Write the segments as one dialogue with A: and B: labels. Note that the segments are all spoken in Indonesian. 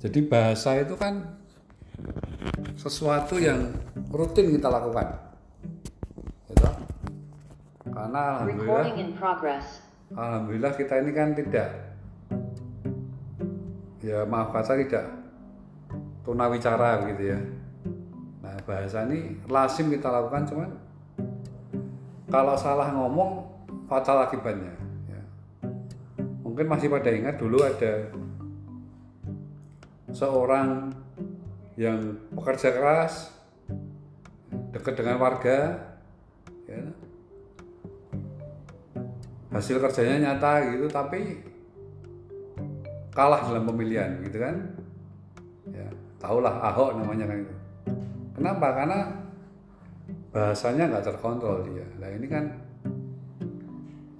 A: Jadi bahasa itu kan sesuatu yang rutin kita lakukan. Gitu. Karena alhamdulillah. Alhamdulillah kita ini kan tidak ya maaf kata tidak tunawicara gitu ya. Nah bahasa ini lazim kita lakukan cuman kalau salah ngomong fatal akibatnya. Ya. Mungkin masih pada ingat dulu ada seorang yang pekerja keras dekat dengan warga ya, hasil kerjanya nyata gitu tapi kalah dalam pemilihan gitu kan. Ya tahulah Ahok namanya kan itu. Kenapa? Karena bahasanya nggak terkontrol dia. Nah ini kan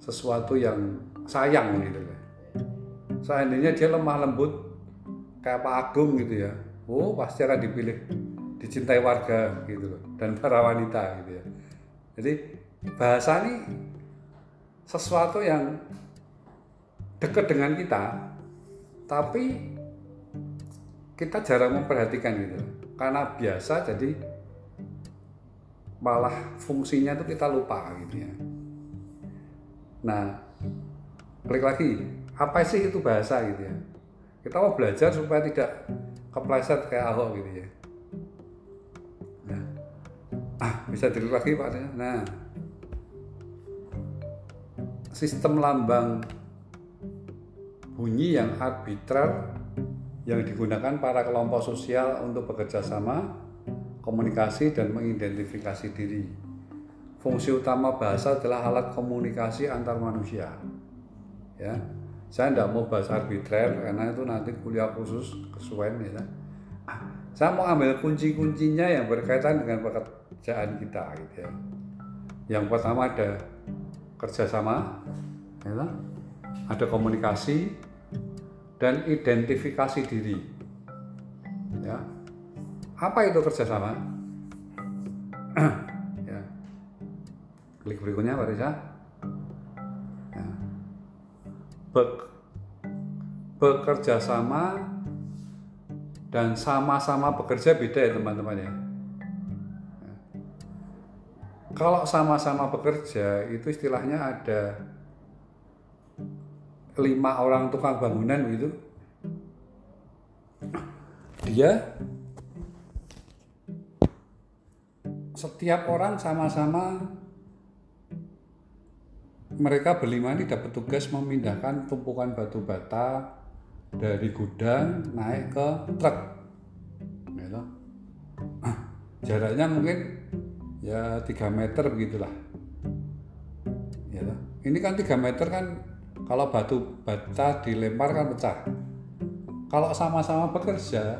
A: sesuatu yang sayang gitu ya seandainya dia lemah lembut kayak Pak Agung gitu ya. Oh pasti akan dipilih dicintai warga gitu loh dan para wanita gitu ya. Jadi bahasa ini sesuatu yang dekat dengan kita tapi kita jarang memperhatikan gitu. Karena biasa jadi malah fungsinya tuh kita lupa gitu ya. Nah klik lagi apa sih itu bahasa gitu ya kita mau belajar supaya tidak kepleset kayak Ahok gitu ya. Nah. Ah bisa dilihat lagi pak. Nah. Sistem lambang bunyi yang arbitrer yang digunakan para kelompok sosial untuk bekerja sama, komunikasi dan mengidentifikasi diri. Fungsi utama bahasa adalah alat komunikasi antar manusia. Ya, saya tidak mau bahas arbitrer karena itu nanti kuliah khusus kesuwen ya. Ah, saya mau ambil kunci-kuncinya yang berkaitan dengan pekerjaan kita gitu ya. Yang pertama ada kerjasama, ya, ada komunikasi, dan identifikasi diri. Ya, apa itu kerjasama? ya. Klik berikutnya, Pak Risa. Be- bekerja sama dan sama-sama bekerja beda ya teman-teman ya. Ya. Kalau sama-sama bekerja itu istilahnya ada lima orang tukang bangunan gitu dia setiap orang sama-sama mereka berlima ini dapat tugas memindahkan tumpukan batu bata dari gudang naik ke truk gitu. jaraknya mungkin ya 3 meter begitulah gitu. ini kan 3 meter kan kalau batu bata dilempar kan pecah. Kalau sama-sama bekerja,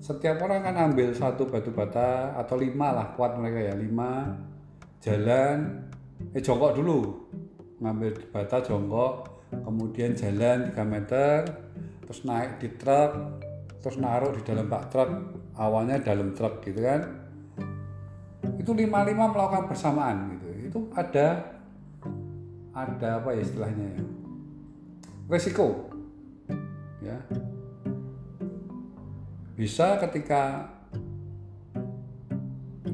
A: setiap orang kan ambil satu batu bata atau lima lah kuat mereka ya lima jalan eh jongkok dulu ngambil bata jongkok kemudian jalan 3 meter terus naik di truk terus naruh di dalam bak truk awalnya dalam truk gitu kan. Itu lima lima melakukan bersamaan gitu. Itu ada ada apa ya istilahnya ya? Resiko. Ya. Bisa ketika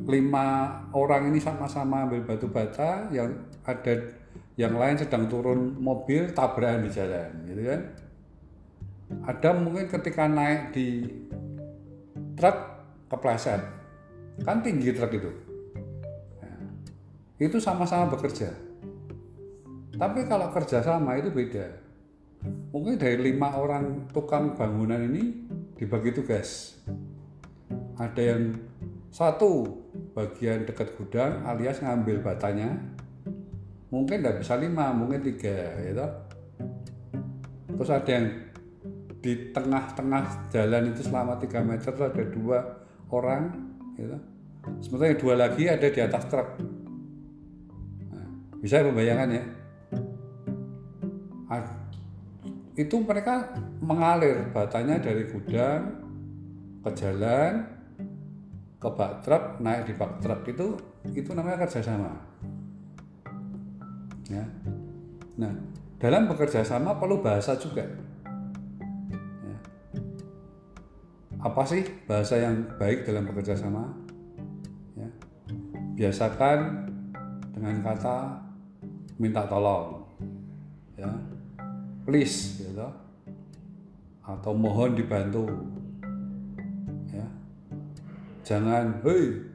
A: lima orang ini sama-sama ambil batu bata yang ada yang lain sedang turun mobil tabrakan di jalan gitu kan? Ada mungkin ketika naik di truk kepleset. Kan tinggi truk itu. Ya. itu sama-sama bekerja. Tapi kalau kerjasama itu beda. Mungkin dari lima orang tukang bangunan ini dibagi tugas. Ada yang satu bagian dekat gudang alias ngambil batanya mungkin tidak bisa lima mungkin tiga gitu terus ada yang di tengah-tengah jalan itu selama tiga meter itu ada dua orang gitu sementara yang dua lagi ada di atas truk. Nah, bisa membayangkan ya. Itu mereka mengalir batanya dari gudang ke jalan ke bak truk naik di bak truk itu itu namanya kerjasama ya. Nah dalam bekerja sama perlu bahasa juga. Ya. apa sih bahasa yang baik dalam bekerja sama? Ya. biasakan dengan kata minta tolong. Ya. Please gitu. Atau mohon dibantu. Ya. Jangan hei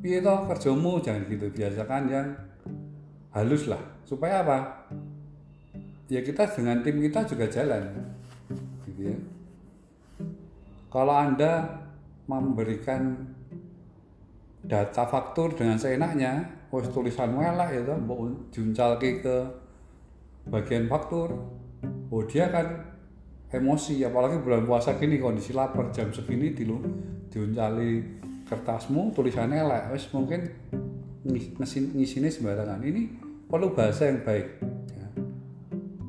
A: piye toh kerjamu? Jangan gitu. Biasakan yang halus lah. Supaya apa? Ya kita dengan tim kita juga jalan gitu ya. Kalau anda memberikan data faktur dengan seenaknya wes tulisan melak ya mau diuncalke ke bagian faktur oh dia kan emosi apalagi bulan puasa gini kondisi lapar jam segini di diuncali kertasmu tulisannya elek wes mungkin ngisi ngisini sembarangan ini perlu bahasa yang baik ya.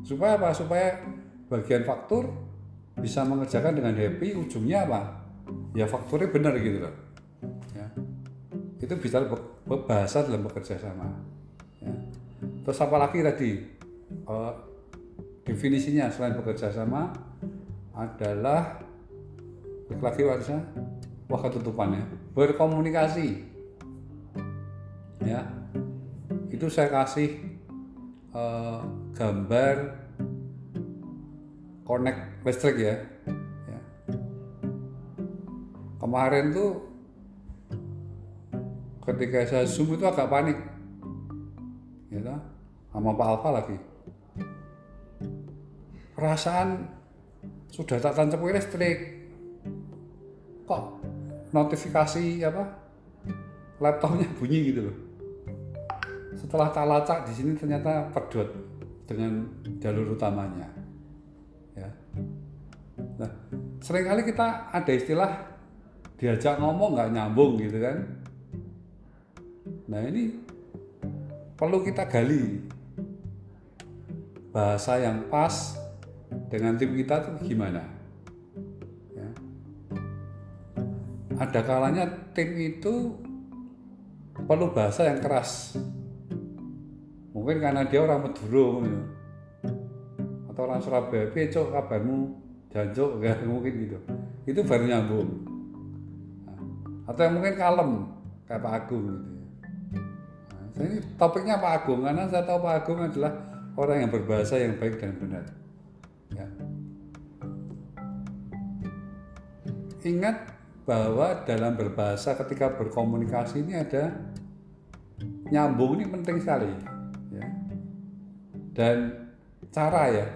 A: supaya apa supaya bagian faktur bisa mengerjakan dengan happy ujungnya apa ya fakturnya benar gitu loh ya. itu bisa bahasa dalam bekerja sama ya. terus apa lagi tadi uh, definisinya selain bekerja sama adalah lagi warsa wah ketutupannya berkomunikasi ya itu saya kasih uh, gambar connect listrik ya. ya. Kemarin tuh ketika saya zoom itu agak panik, ya sama Pak Alfa lagi. Perasaan sudah tak tancap listrik, kok notifikasi apa laptopnya bunyi gitu loh. Setelah tak lacak di sini ternyata pedot dengan jalur utamanya. Ya. Nah, sering kali kita ada istilah diajak ngomong nggak nyambung gitu kan. Nah ini perlu kita gali bahasa yang pas dengan tim kita tuh gimana. Ya. Ada kalanya tim itu perlu bahasa yang keras. Mungkin karena dia orang Madura, ya. atau orang Surabaya, becok kabarmu jancuk ya mungkin gitu itu baru nyambung atau yang mungkin kalem kayak Pak Agung gitu nah, ini topiknya Pak Agung karena saya tahu Pak Agung adalah orang yang berbahasa yang baik dan benar ya. ingat bahwa dalam berbahasa ketika berkomunikasi ini ada nyambung ini penting sekali ya. Dan cara ya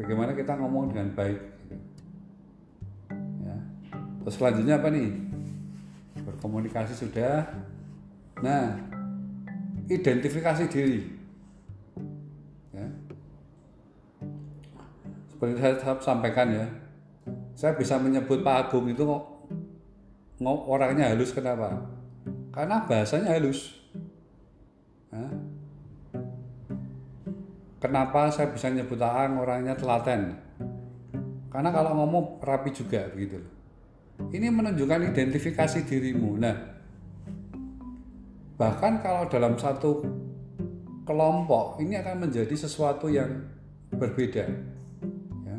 A: bagaimana kita ngomong dengan baik gitu. ya. terus selanjutnya apa nih berkomunikasi sudah nah identifikasi diri ya. seperti saya sampaikan ya saya bisa menyebut Pak Agung itu kok orangnya halus kenapa karena bahasanya halus ya Kenapa saya bisa nyebut Aang orangnya telaten? Karena kalau ngomong rapi juga begitu. Ini menunjukkan identifikasi dirimu. Nah, bahkan kalau dalam satu kelompok ini akan menjadi sesuatu yang berbeda. Ya.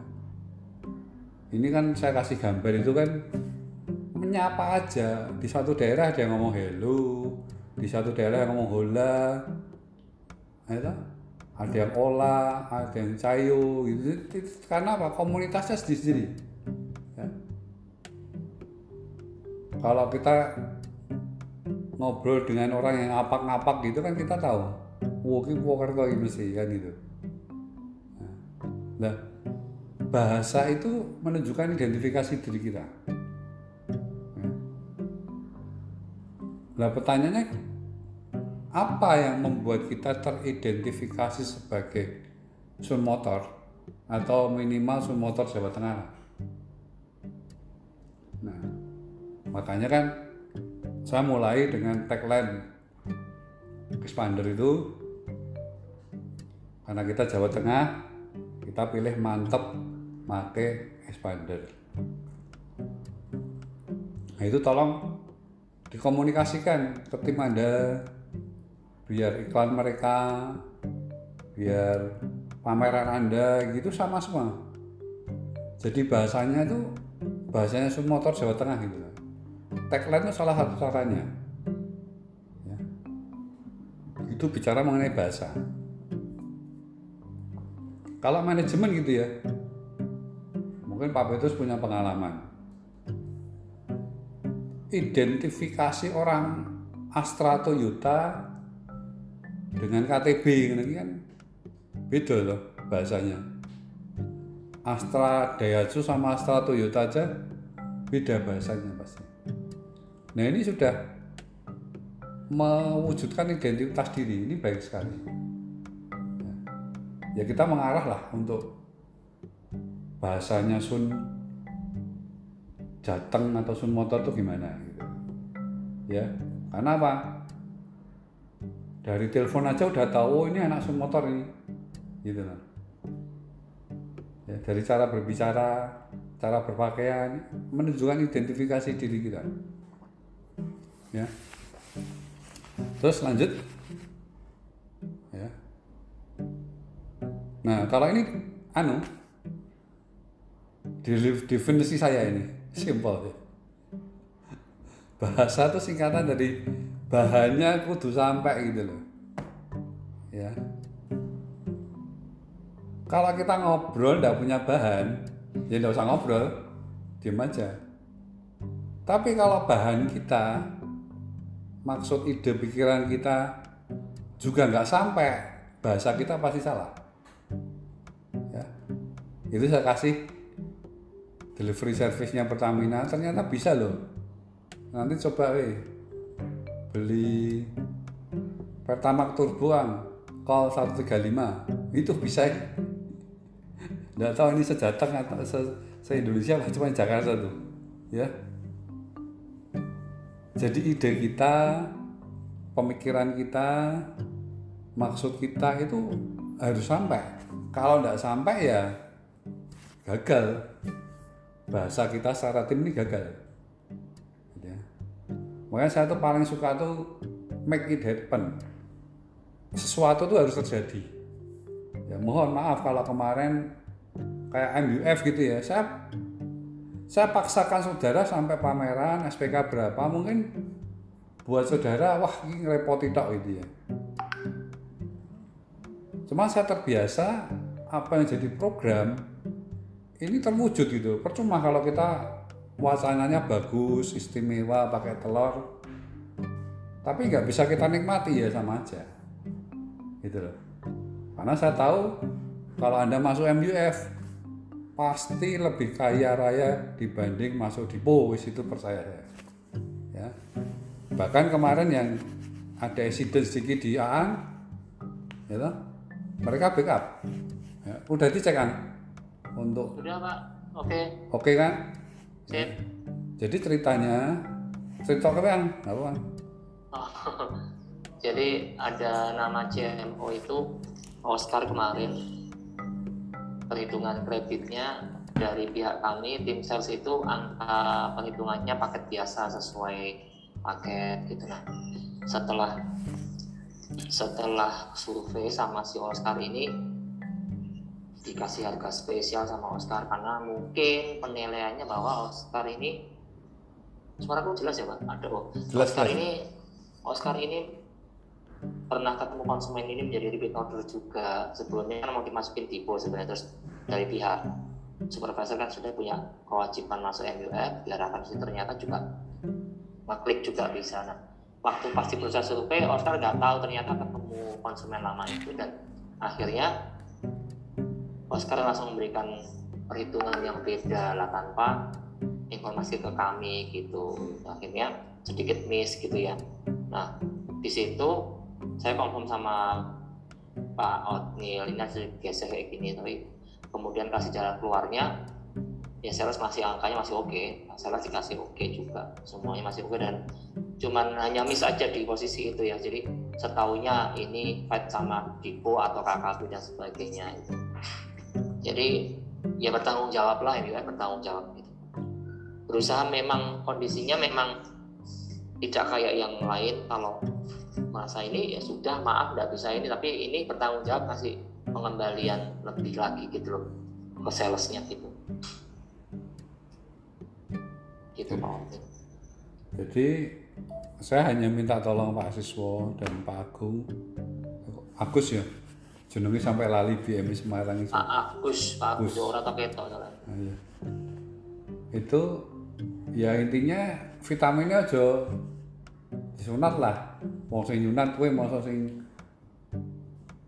A: Ini kan saya kasih gambar itu kan menyapa aja. Di satu daerah dia ngomong hello, di satu daerah ngomong hola. Nah, ada yang olah, ada yang cayu gitu. Karena apa? Komunitasnya sendiri-sendiri. Ya. Kalau kita ngobrol dengan orang yang apak-ngapak gitu kan kita tahu. Wah, ini Purwokerto ini sih kan gitu. Nah, bahasa itu menunjukkan identifikasi diri kita. Nah, pertanyaannya apa yang membuat kita teridentifikasi sebagai sun motor atau minimal sun motor Jawa Tengah. Nah, makanya kan saya mulai dengan tagline expander itu karena kita Jawa Tengah kita pilih mantep make expander. Nah itu tolong dikomunikasikan ke tim Anda biar iklan mereka biar pameran anda gitu sama semua. Jadi bahasanya itu bahasanya Sun Motor Jawa Tengah gitu tagline itu salah satu caranya. Ya. itu bicara mengenai bahasa. Kalau manajemen gitu ya mungkin Pak Petrus punya pengalaman. Identifikasi orang Astra Toyota dengan KTB ini kan beda loh bahasanya. Astra Daihatsu sama Astra Toyota aja beda bahasanya pasti. Nah ini sudah mewujudkan identitas diri. Ini baik sekali. Ya kita mengarah lah untuk bahasanya Sun Jateng atau Sun Motor itu gimana gitu. ya karena apa dari telepon aja udah tahu oh, ini anak Sun Motor ini. Gitu loh. Ya, dari cara berbicara cara berpakaian menunjukkan identifikasi diri kita. Ya. Terus lanjut. Nah, kalau ini anu definisi saya ini simpel ya. Bahasa itu singkatan dari bahannya kudu sampai gitu loh. Ya. Kalau kita ngobrol tidak punya bahan, ya tidak usah ngobrol, diam aja. Tapi kalau bahan kita, maksud ide pikiran kita juga nggak sampai, bahasa kita pasti salah itu saya kasih delivery service-nya Pertamina ternyata bisa loh nanti coba eh beli. Pertamax Turboang call 135 itu bisa. Nggak tahu ini sejateng atau se, se Indonesia apa cuma Jakarta tuh ya. Jadi ide kita pemikiran kita maksud kita itu harus sampai. Kalau nggak sampai ya gagal. Bahasa kita secara ini gagal. Makanya saya tuh paling suka tuh make it happen. Sesuatu tuh harus terjadi. Ya mohon maaf kalau kemarin kayak MUF gitu ya. Saya saya paksakan saudara sampai pameran SPK berapa mungkin buat saudara wah ini repot tidak gitu ya. Cuma saya terbiasa apa yang jadi program ini terwujud gitu. Percuma kalau kita wacananya bagus istimewa pakai telur. Tapi nggak bisa kita nikmati ya sama aja. Gitu loh. Karena saya tahu kalau anda masuk MUF pasti lebih kaya raya dibanding masuk di POWIS itu percaya. Saya ya. Bahkan kemarin yang ada insiden sedikit di Aan ya mereka backup. Ya, udah dicek kan untuk
B: sudah pak. Oke.
A: Oke kan
B: sip
A: jadi ceritanya cerita apa yang apa
B: oh, jadi ada nama CMO itu Oscar kemarin. Perhitungan kreditnya dari pihak kami tim sales itu angka perhitungannya paket biasa sesuai paket gitu nah. Setelah setelah survei sama si Oscar ini dikasih harga spesial sama Oscar karena mungkin penilaiannya bahwa Oscar ini suara aku jelas ya pak? Ada oh jelas, Oscar jelas. ini Oscar ini pernah ketemu konsumen ini menjadi repeat order juga. Sebelumnya kan mau dimasukin tipe sebenarnya terus dari pihak supervisor kan sudah punya kewajiban masuk MUF diarahkan sih ternyata juga ngeklik juga bisa nah waktu pasti proses survei Oscar nggak tahu ternyata ketemu konsumen lama itu dan akhirnya Oscar langsung memberikan perhitungan yang beda lah tanpa informasi ke kami gitu. Akhirnya sedikit miss gitu ya. Nah di situ saya confirm sama Pak Otnil ini harus geser kayak gini tapi kemudian kasih jalan keluarnya ya sales masih angkanya masih oke. Okay. sales dikasih oke okay juga semuanya masih oke okay dan cuman hanya miss aja di posisi itu ya. Jadi setahunya ini fight sama Dipo atau kakak dan sebagainya itu jadi ya bertanggung jawab lah ya bertanggung jawab gitu. berusaha memang kondisinya memang tidak kayak yang lain. Kalau masa ini ya sudah maaf tidak bisa ini. Tapi ini bertanggung jawab kasih pengembalian lebih lagi gitu loh ke salesnya gitu. Gitu Pak. Om.
A: Jadi saya hanya minta tolong Pak Siswo dan Pak Agung, Agus ya, jenenge sampai lali BMI Semarang itu.
B: Pak Agus, Pak Agus ora tak ketok.
A: Nah, iya. Itu ya intinya vitaminnya aja disunat lah. Mau sing nyunat kowe mau sing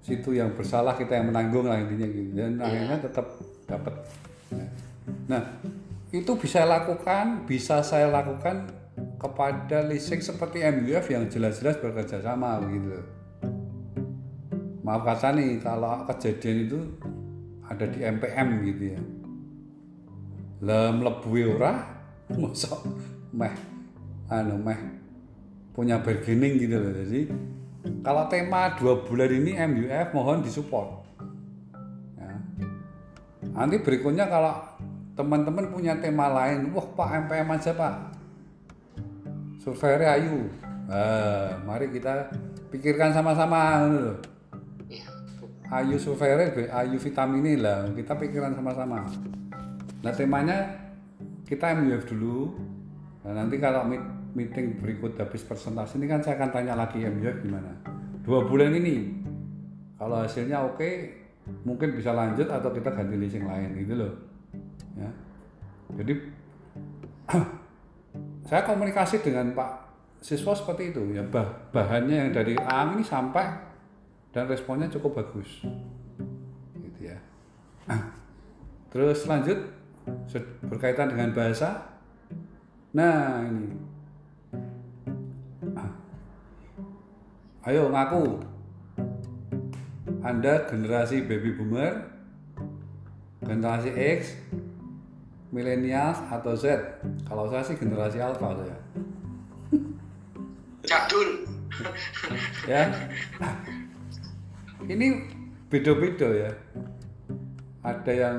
A: situ yang bersalah kita yang menanggung lah intinya gitu. Dan akhirnya tetap dapat. Nah, itu bisa lakukan, bisa saya lakukan kepada leasing seperti MUF yang jelas-jelas bekerja sama begitu. Maaf kata nih kalau kejadian itu ada di MPM gitu ya. Lem lebu ora mosok meh anu meh punya bargaining gitu loh. Jadi kalau tema dua bulan ini MUF mohon disupport. Ya. Nanti berikutnya kalau teman-teman punya tema lain, wah Pak MPM aja Pak, survei ayu. Nah, mari kita pikirkan sama-sama gitu. Ayu survei ayu vitamin lah, kita pikirkan sama-sama. Nah temanya kita MUF dulu. Nah, nanti kalau meet- meeting berikut habis presentasi ini kan saya akan tanya lagi MUF gimana. Dua bulan ini, kalau hasilnya oke, mungkin bisa lanjut atau kita ganti leasing lain gitu loh. Ya. Jadi saya komunikasi dengan Pak siswa seperti itu ya bah bahannya yang dari A ini sampai dan responnya cukup bagus. Gitu ya. Terus lanjut. Berkaitan dengan bahasa. Nah ini. Ayo ngaku. Anda generasi baby boomer generasi X milenial atau Z? Kalau saya sih generasi alpha saya.
B: Jadul.
A: ya ini beda-beda ya. Ada yang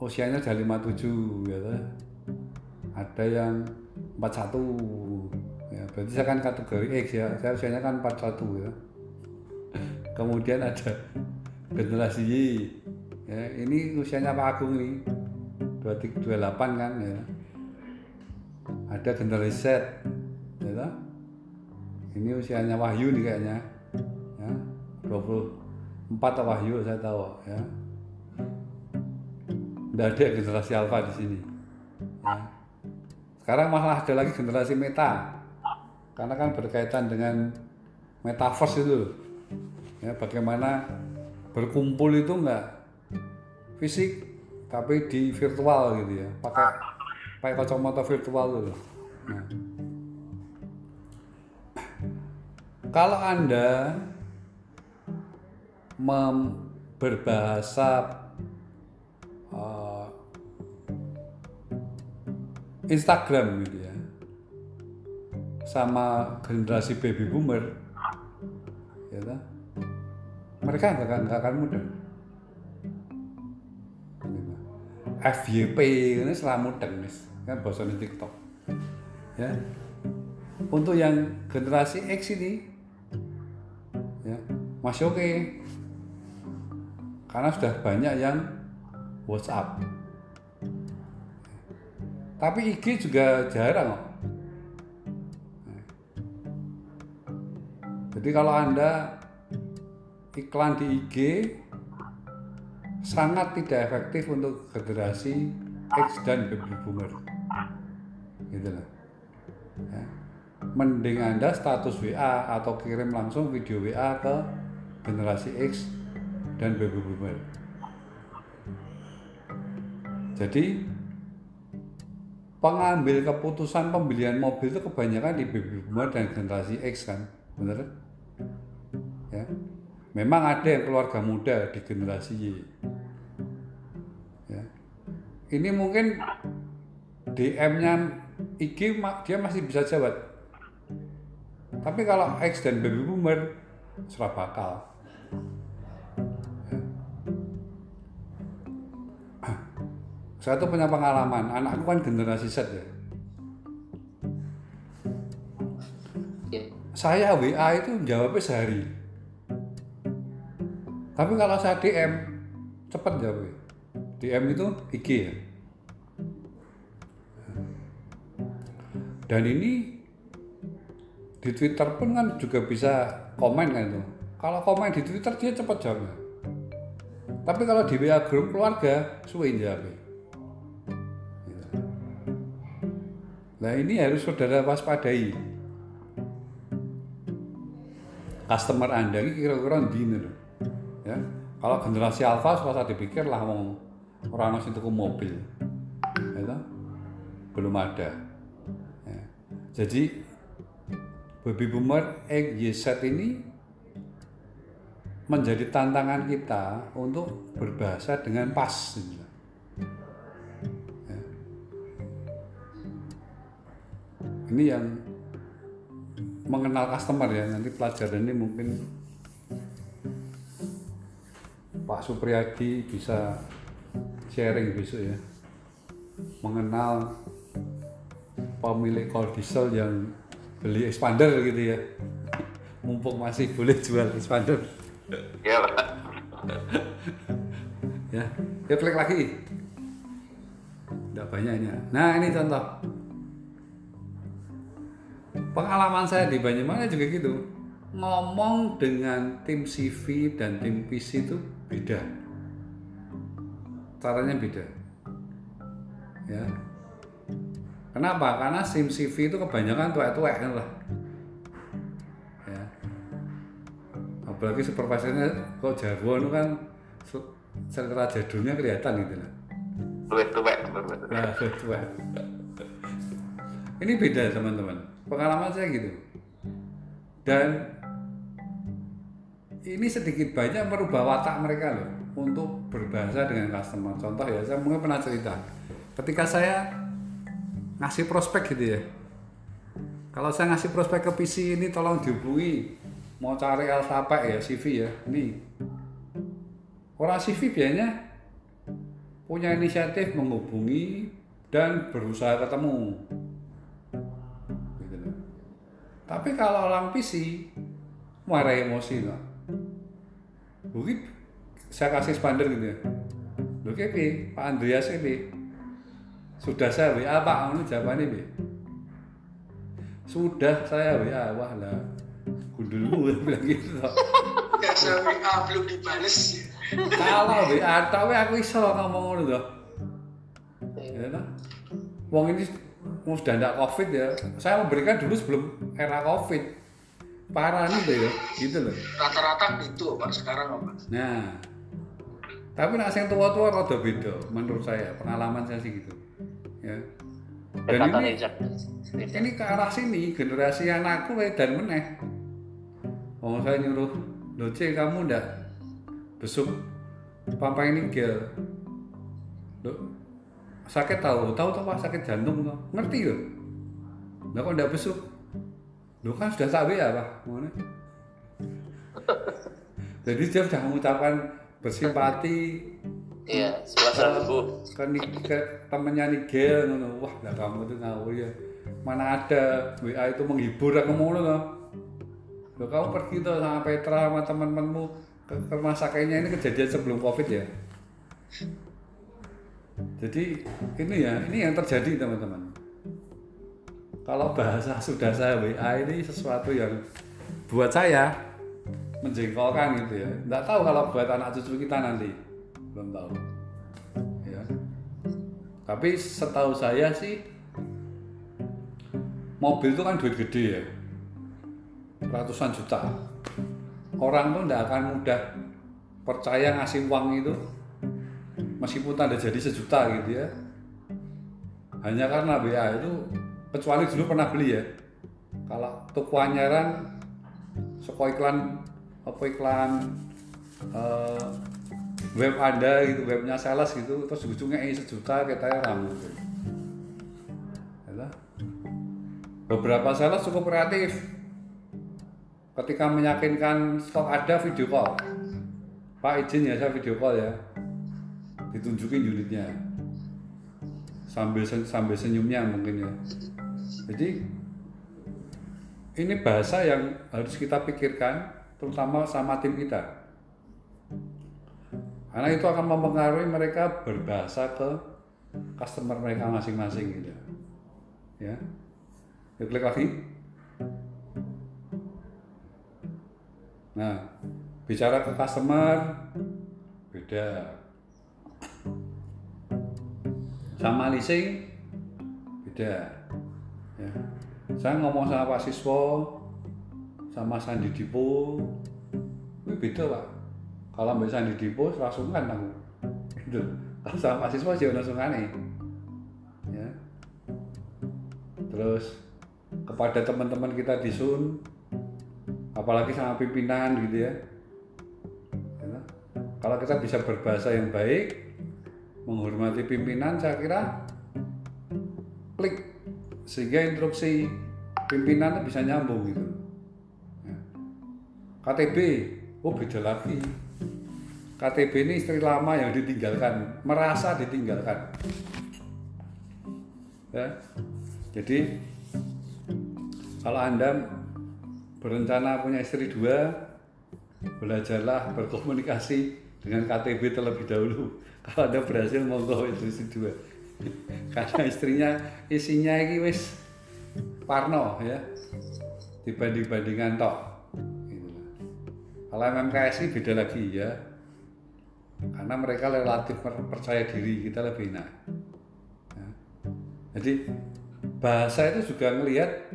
A: usianya sudah 57 ya toh. ada yang 41 ya. Berarti saya kan kategori X ya. Saya usianya kan 41 ya. Kemudian ada generasi Y ya. Ini usianya Pak Agung nih 23 28 kan ya. Ada generasi Z ya ini usianya Wahyu nih kayaknya. ya 24 atau Wahyu saya tahu ya. Tidak ada generasi Alpha di sini ya. sekarang malah ada lagi generasi Meta karena kan berkaitan dengan metaverse itu ya. Bagaimana berkumpul itu enggak fisik tapi di virtual gitu ya. Pakai pakai kacamata virtual itu. Nah, kalau anda mem- berbahasa eh, Instagram gitu ya. Sama generasi baby boomer. Ya mereka nggak akan, akan mudah. FYP ini selalu mudeng nis kan bahasa di TikTok. Ya. Untuk yang generasi X ini ya masih oke karena sudah banyak yang WhatsApp. Tapi IG juga jarang jadi kalau anda iklan di IG sangat tidak efektif untuk generasi X dan baby boomer. Gitu loh. Ya. mending anda status WA atau kirim langsung video WA ke generasi X dan baby boomer jadi pengambil keputusan pembelian mobil itu kebanyakan di baby boomer dan generasi X kan? Bener? Ya. Memang ada yang keluarga muda di generasi Y. Ya. Ini mungkin DM-nya IG dia masih bisa jawab. Tapi kalau X dan baby boomer serah bakal saya tuh punya pengalaman anakku kan generasi Z ya.
B: Ya.
A: saya WA itu jawabnya sehari. Tapi kalau saya DM cepet jawabnya. DM itu IG ya. Dan ini di Twitter pun kan juga bisa komen kan itu. Kalau komen di Twitter dia cepat jawabnya. Tapi kalau di WA grup keluarga suwe jawabnya nah ini harus saudara waspadai customer anda ini kira-kira di loh ya kalau generasi alpha selasa dipikir lah mau orang masih tuku mobil ya, belum ada ya. jadi baby boomer XYZ ini menjadi tantangan kita untuk berbahasa dengan pas gitu. Ini yang mengenal customer ya. Nanti pelajaran ini mungkin Pak Supriyadi bisa sharing besok ya. Mengenal pemilik call diesel yang beli expander gitu ya. Mumpung masih boleh jual expander.
B: Iya pak.
A: ya ya klik lagi. Tidak banyaknya nah ini contoh pengalaman saya di Banyumanik juga gitu ngomong dengan tim CV dan tim PC itu beda caranya beda ya kenapa karena sim CV itu kebanyakan tuak-tuak kan lah ya apalagi supervisornya kok Jawa itu kan secara jadulnya kelihatan gitu lah
B: tuwek. tuwek.
A: Nah, tua. Ini beda teman-teman. Pengalaman saya gitu. Dan ini sedikit banyak merubah watak mereka loh untuk berbahasa dengan customer. Contoh ya, saya mungkin pernah cerita. Ketika saya ngasih prospek gitu ya. Kalau saya ngasih prospek ke PC ini tolong dihubungi. Mau cari alfabet ya, CV ya. Ini. Orang CV biasanya punya inisiatif menghubungi dan berusaha ketemu. Tapi kalau orang PC marah emosi loh. Mungkin saya kasih spanduk gitu ya. Loh kepi, Pak Andreas ini sudah saya WA Pak, ini jawabannya Bi. Sudah saya WA, wah lah gundulmu bilang gitu loh.
C: Biasa WA belum dibales.
A: Kalau WA tapi aku iso ngomong ngono loh. Ya toh? Wong ini sudah tidak covid ya. Saya memberikan dulu sebelum era covid. Parah nih tuh ya, gitu loh.
C: Rata-rata gitu pak sekarang pak.
A: Nah, tapi nak yang tua-tua rada beda menurut saya pengalaman saya sih gitu. Ya. Dan ini ini ke arah sini generasi anakku eh, dan meneh. Oh saya nyuruh, Doce kamu ndak besuk papa ini gel. Loh, sakit tahu, tahu pak sakit jantung tuh, ngerti loh. Lah kok ndak besuk? Lo kan sudah tak ya pak, Mana? Jadi dia sudah mengucapkan bersimpati
B: Iya, sebelah sebelah tubuh.
A: ke, temennya Nigel ngono. Wah, lah kamu tuh ngawur ya. Mana ada WA itu menghibur aku ngono loh. Loh, kamu pergi tuh sama Petra sama teman-temanmu ke, ke rumah sakitnya ini kejadian sebelum Covid ya. Jadi ini ya, ini yang terjadi teman-teman. Kalau bahasa sudah saya WA ini sesuatu yang buat saya menjengkelkan gitu ya. Nggak tahu kalau buat anak cucu kita nanti belum tahu. Ya. Tapi setahu saya sih mobil itu kan duit gede ya, ratusan juta. Orang tuh nggak akan mudah percaya ngasih uang itu meskipun tanda jadi sejuta gitu ya. Hanya karena BA itu kecuali dulu pernah beli ya. Kalau toko anyaran soko iklan apa iklan eh, web anda gitu webnya sales gitu terus ujungnya ini sejuta kita ramu gitu. Ya toh? beberapa sales cukup kreatif ketika meyakinkan stok ada video call pak izin ya saya video call ya ditunjukin unitnya. Sambil sen- sambil senyumnya mungkin ya. Jadi ini bahasa yang harus kita pikirkan terutama sama tim kita. Karena itu akan mempengaruhi mereka berbahasa ke customer mereka masing-masing gitu. Ya. Ya klik lagi. Nah bicara ke customer beda sama leasing beda ya. Saya ngomong sama Pak Siswo sama Sandi Dipo. Ini beda pak. Kalau mbak Sandi Dipo langsung kan aku. Itu kalau sama Pak Siswo sih aneh ya. Terus kepada teman-teman kita di Sun apalagi sama pimpinan gitu ya. Ya. kalau kita bisa berbahasa yang baik menghormati pimpinan saya kira klik. Sehingga instruksi pimpinan bisa nyambung gitu. Ya. KTB oh beda lagi. KTB ini istri lama yang ditinggalkan merasa ditinggalkan. Ya. Jadi kalau anda berencana punya istri dua belajarlah berkomunikasi dengan KTB terlebih dahulu kalau anda berhasil monggo istri dua. Karena istrinya isinya ini wis parno ya. Dibanding bandingan tok. Gitu. kalau MMKSI beda lagi ya. Karena mereka relatif per- percaya diri kita lebih enak. Ya. jadi bahasa itu juga ngelihat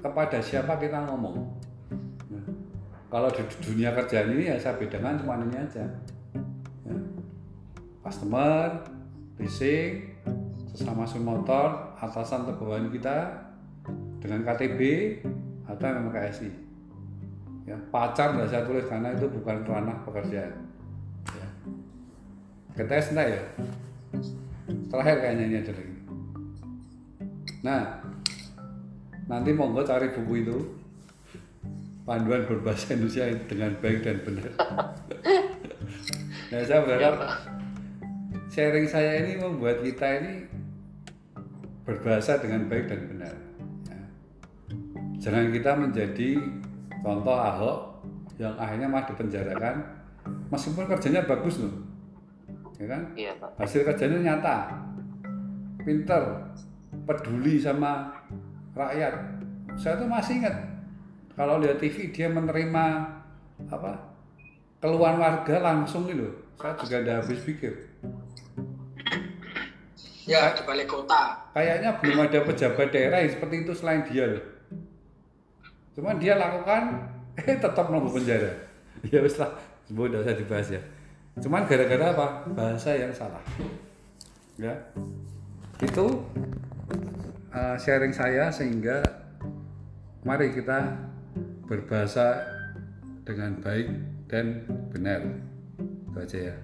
A: kepada siapa kita ngomong. Nah, kalau di dunia kerjaan ini ya saya bedakan cuma ini aja. Ya. Customer leasing sesama motor atasan atau bawahan kita dengan KTB atau MMKSI ya pacar nggak saya tulis karena itu bukan ranah pekerjaan. Ya. kita enggak ya? Terakhir kayaknya ini aja lagi. Nah nanti monggo cari buku itu. Panduan berbahasa Indonesia dengan baik dan benar. Nah saya
B: Ya,
A: berharap
B: Pak.
A: Sharing saya ini membuat kita ini berbahasa dengan baik dan benar. Ya. Jangan kita menjadi contoh Ahok yang akhirnya malah dipenjarakan, meskipun kerjanya bagus loh, ya kan?
B: Iya, Pak.
A: Hasil kerjanya nyata, pinter, peduli sama rakyat. Saya tuh masih ingat kalau lihat TV dia menerima apa keluhan warga langsung gitu. Saya juga udah habis pikir.
C: Ya, di balik kota.
A: Kayaknya belum ada pejabat daerah yang seperti itu selain dia loh. Cuman dia lakukan, eh tetap mau penjara. Ya wis lah, sebuah udah usah dibahas ya. Cuman gara-gara apa? Bahasa yang salah. Ya, itu uh, sharing saya sehingga mari kita berbahasa dengan baik dan benar. Itu aja ya.